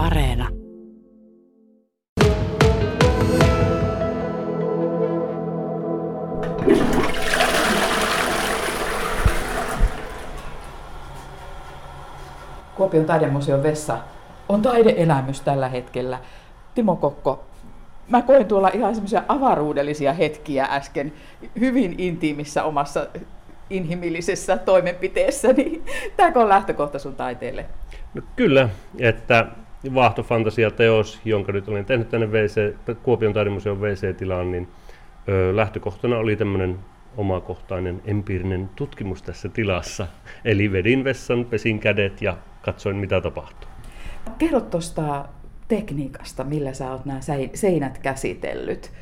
Areena. Kuopion taidemuseon vessa on taideelämys tällä hetkellä. Timo Kokko, mä koin tuolla ihan semmoisia avaruudellisia hetkiä äsken hyvin intiimissä omassa inhimillisessä toimenpiteessä, niin tämäkö on lähtökohta sun taiteelle? No kyllä, että Vaahtofantasia-teos, jonka nyt olen tehnyt tänne WC, Kuopion taidemuseon WC-tilaan, niin ö, lähtökohtana oli tämmöinen omakohtainen empiirinen tutkimus tässä tilassa. Eli vedin vessan, pesin kädet ja katsoin mitä tapahtuu. Kerro tuosta tekniikasta, millä sä oot nämä seinät käsitellyt.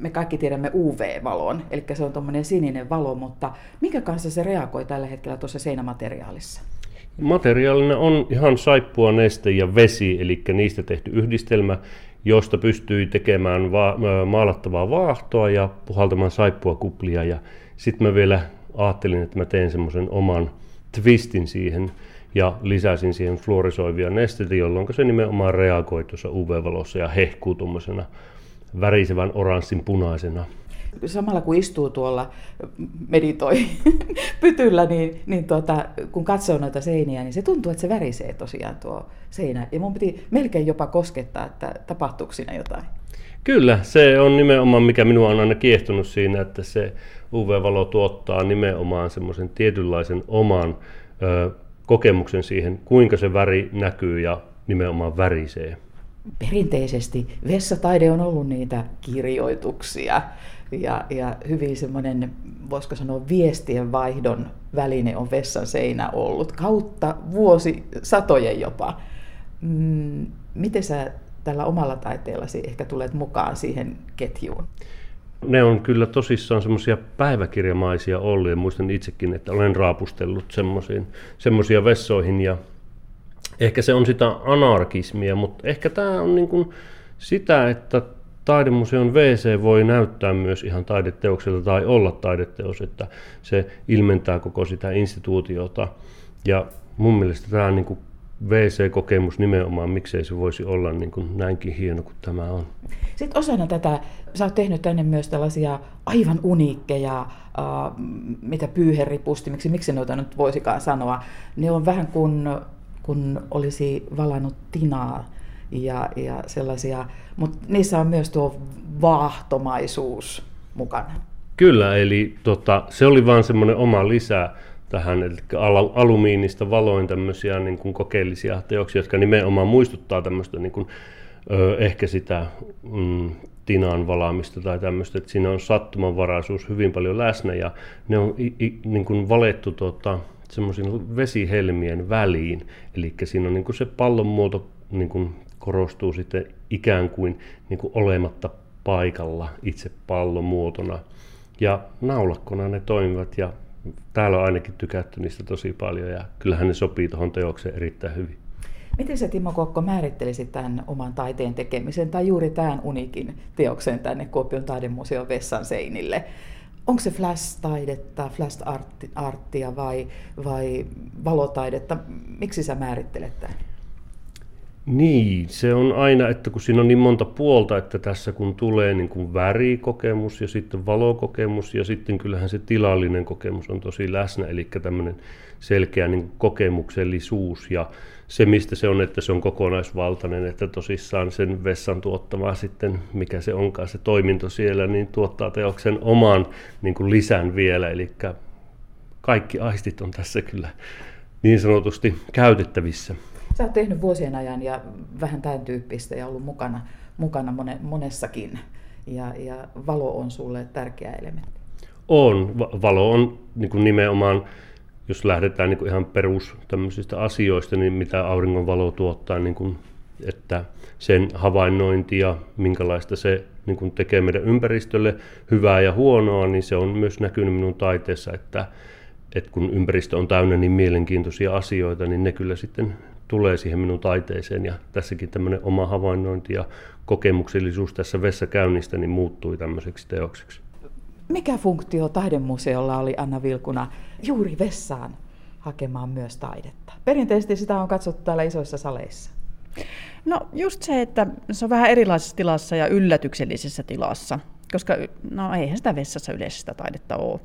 Me kaikki tiedämme UV-valon, eli se on tuommoinen sininen valo, mutta minkä kanssa se reagoi tällä hetkellä tuossa seinämateriaalissa? Materiaalina on ihan saippua, neste ja vesi, eli niistä tehty yhdistelmä, josta pystyy tekemään va- maalattavaa vaahtoa ja puhaltamaan saippua kuplia. Ja sitten mä vielä ajattelin, että mä teen semmoisen oman twistin siihen ja lisäsin siihen fluorisoivia nesteitä, jolloin se nimenomaan reagoi tuossa UV-valossa ja hehkuu tuommoisena värisevän oranssin punaisena. Samalla kun istuu tuolla, meditoi pytyllä, niin, niin tuota, kun katsoo noita seiniä, niin se tuntuu, että se värisee tosiaan tuo seinä. Ja mun piti melkein jopa koskettaa, että tapahtuuko siinä jotain. Kyllä, se on nimenomaan mikä minua on aina kiehtonut siinä, että se UV-valo tuottaa nimenomaan semmoisen tietynlaisen oman ö, kokemuksen siihen, kuinka se väri näkyy ja nimenomaan värisee. Perinteisesti vessataide on ollut niitä kirjoituksia ja, ja hyvin semmoinen, voisiko sanoa, viestien vaihdon väline on vessan seinä ollut kautta vuosi, satojen jopa. Mm, miten sä tällä omalla taiteellasi ehkä tulet mukaan siihen ketjuun? Ne on kyllä tosissaan semmoisia päiväkirjamaisia ollut ja muistan itsekin, että olen raapustellut semmoisia vessoihin ja ehkä se on sitä anarkismia, mutta ehkä tämä on niin kuin sitä, että taidemuseon WC voi näyttää myös ihan taideteokselta tai olla taideteos, että se ilmentää koko sitä instituutiota. Ja mun mielestä tämä niin kuin WC-kokemus nimenomaan, miksei se voisi olla niin kuin näinkin hieno kuin tämä on. Sitten osana tätä, sä oot tehnyt tänne myös tällaisia aivan uniikkeja, äh, mitä pyyheripustimiksi, miksi noita nyt voisikaan sanoa. Ne on vähän kuin kun olisi valannut tinaa ja, ja sellaisia, mutta niissä on myös tuo vaahtomaisuus mukana. Kyllä, eli tota, se oli vain semmoinen oma lisä tähän, eli alumiinista valoin tämmöisiä niin kuin kokeellisia teoksia, jotka nimenomaan muistuttaa tämmöistä niin kuin, ö, ehkä sitä mm, tinan valaamista tai tämmöistä, että siinä on sattumanvaraisuus hyvin paljon läsnä ja ne on i, i, niin kuin valettu tota, semmoisen vesihelmien väliin, eli siinä on niin kuin se pallon muoto niin kuin korostuu sitten ikään kuin, niin kuin olematta paikalla itse pallomuotona. Ja naulakkona ne toimivat ja täällä on ainakin tykätty niistä tosi paljon ja kyllähän ne sopii tuohon teokseen erittäin hyvin. Miten sä Timo Kokko määrittelisit tämän oman taiteen tekemisen tai juuri tämän unikin teoksen tänne Kuopion taidemuseon vessan seinille? Onko se flash-taidetta, flash-arttia vai, vai valotaidetta? Miksi sä määrittelet tämän? Niin, se on aina, että kun siinä on niin monta puolta, että tässä kun tulee niin kuin värikokemus ja sitten valokokemus ja sitten kyllähän se tilallinen kokemus on tosi läsnä, eli tämmöinen selkeä niin kokemuksellisuus ja se, mistä se on, että se on kokonaisvaltainen, että tosissaan sen vessan tuottama sitten, mikä se onkaan se toiminto siellä, niin tuottaa teoksen oman niin kuin lisän vielä, eli kaikki aistit on tässä kyllä niin sanotusti käytettävissä. Sä oot tehnyt vuosien ajan ja vähän tämän tyyppistä ja ollut mukana, mukana mone, monessakin. Ja, ja valo on sulle tärkeä elementti. On. Valo on niin kuin nimenomaan, jos lähdetään niin kuin ihan perus tämmöisistä asioista, niin mitä auringonvalo tuottaa, niin kuin, että sen havainnointi ja minkälaista se niin kuin tekee meidän ympäristölle hyvää ja huonoa, niin se on myös näkynyt minun taiteessa, että, että kun ympäristö on täynnä niin mielenkiintoisia asioita, niin ne kyllä sitten tulee siihen minun taiteeseen ja tässäkin tämmöinen oma havainnointi ja kokemuksellisuus tässä vessakäynnistä niin muuttui tämmöiseksi teokseksi. Mikä funktio taidemuseolla oli Anna Vilkuna juuri vessaan hakemaan myös taidetta? Perinteisesti sitä on katsottu täällä isoissa saleissa. No just se, että se on vähän erilaisessa tilassa ja yllätyksellisessä tilassa, koska no eihän sitä vessassa yleistä taidetta ole.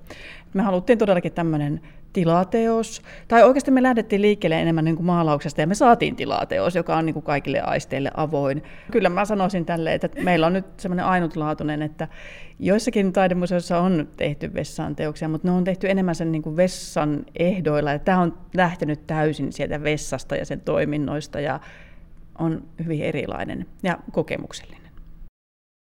Me haluttiin todellakin tämmöinen tilateos, tai oikeasti me lähdettiin liikkeelle enemmän niin kuin maalauksesta ja me saatiin tilateos, joka on niin kuin kaikille aisteille avoin. Kyllä mä sanoisin tälle, että meillä on nyt semmoinen ainutlaatuinen, että joissakin taidemuseoissa on tehty vessan teoksia, mutta ne on tehty enemmän sen niin kuin vessan ehdoilla ja tämä on lähtenyt täysin sieltä vessasta ja sen toiminnoista ja on hyvin erilainen ja kokemuksellinen.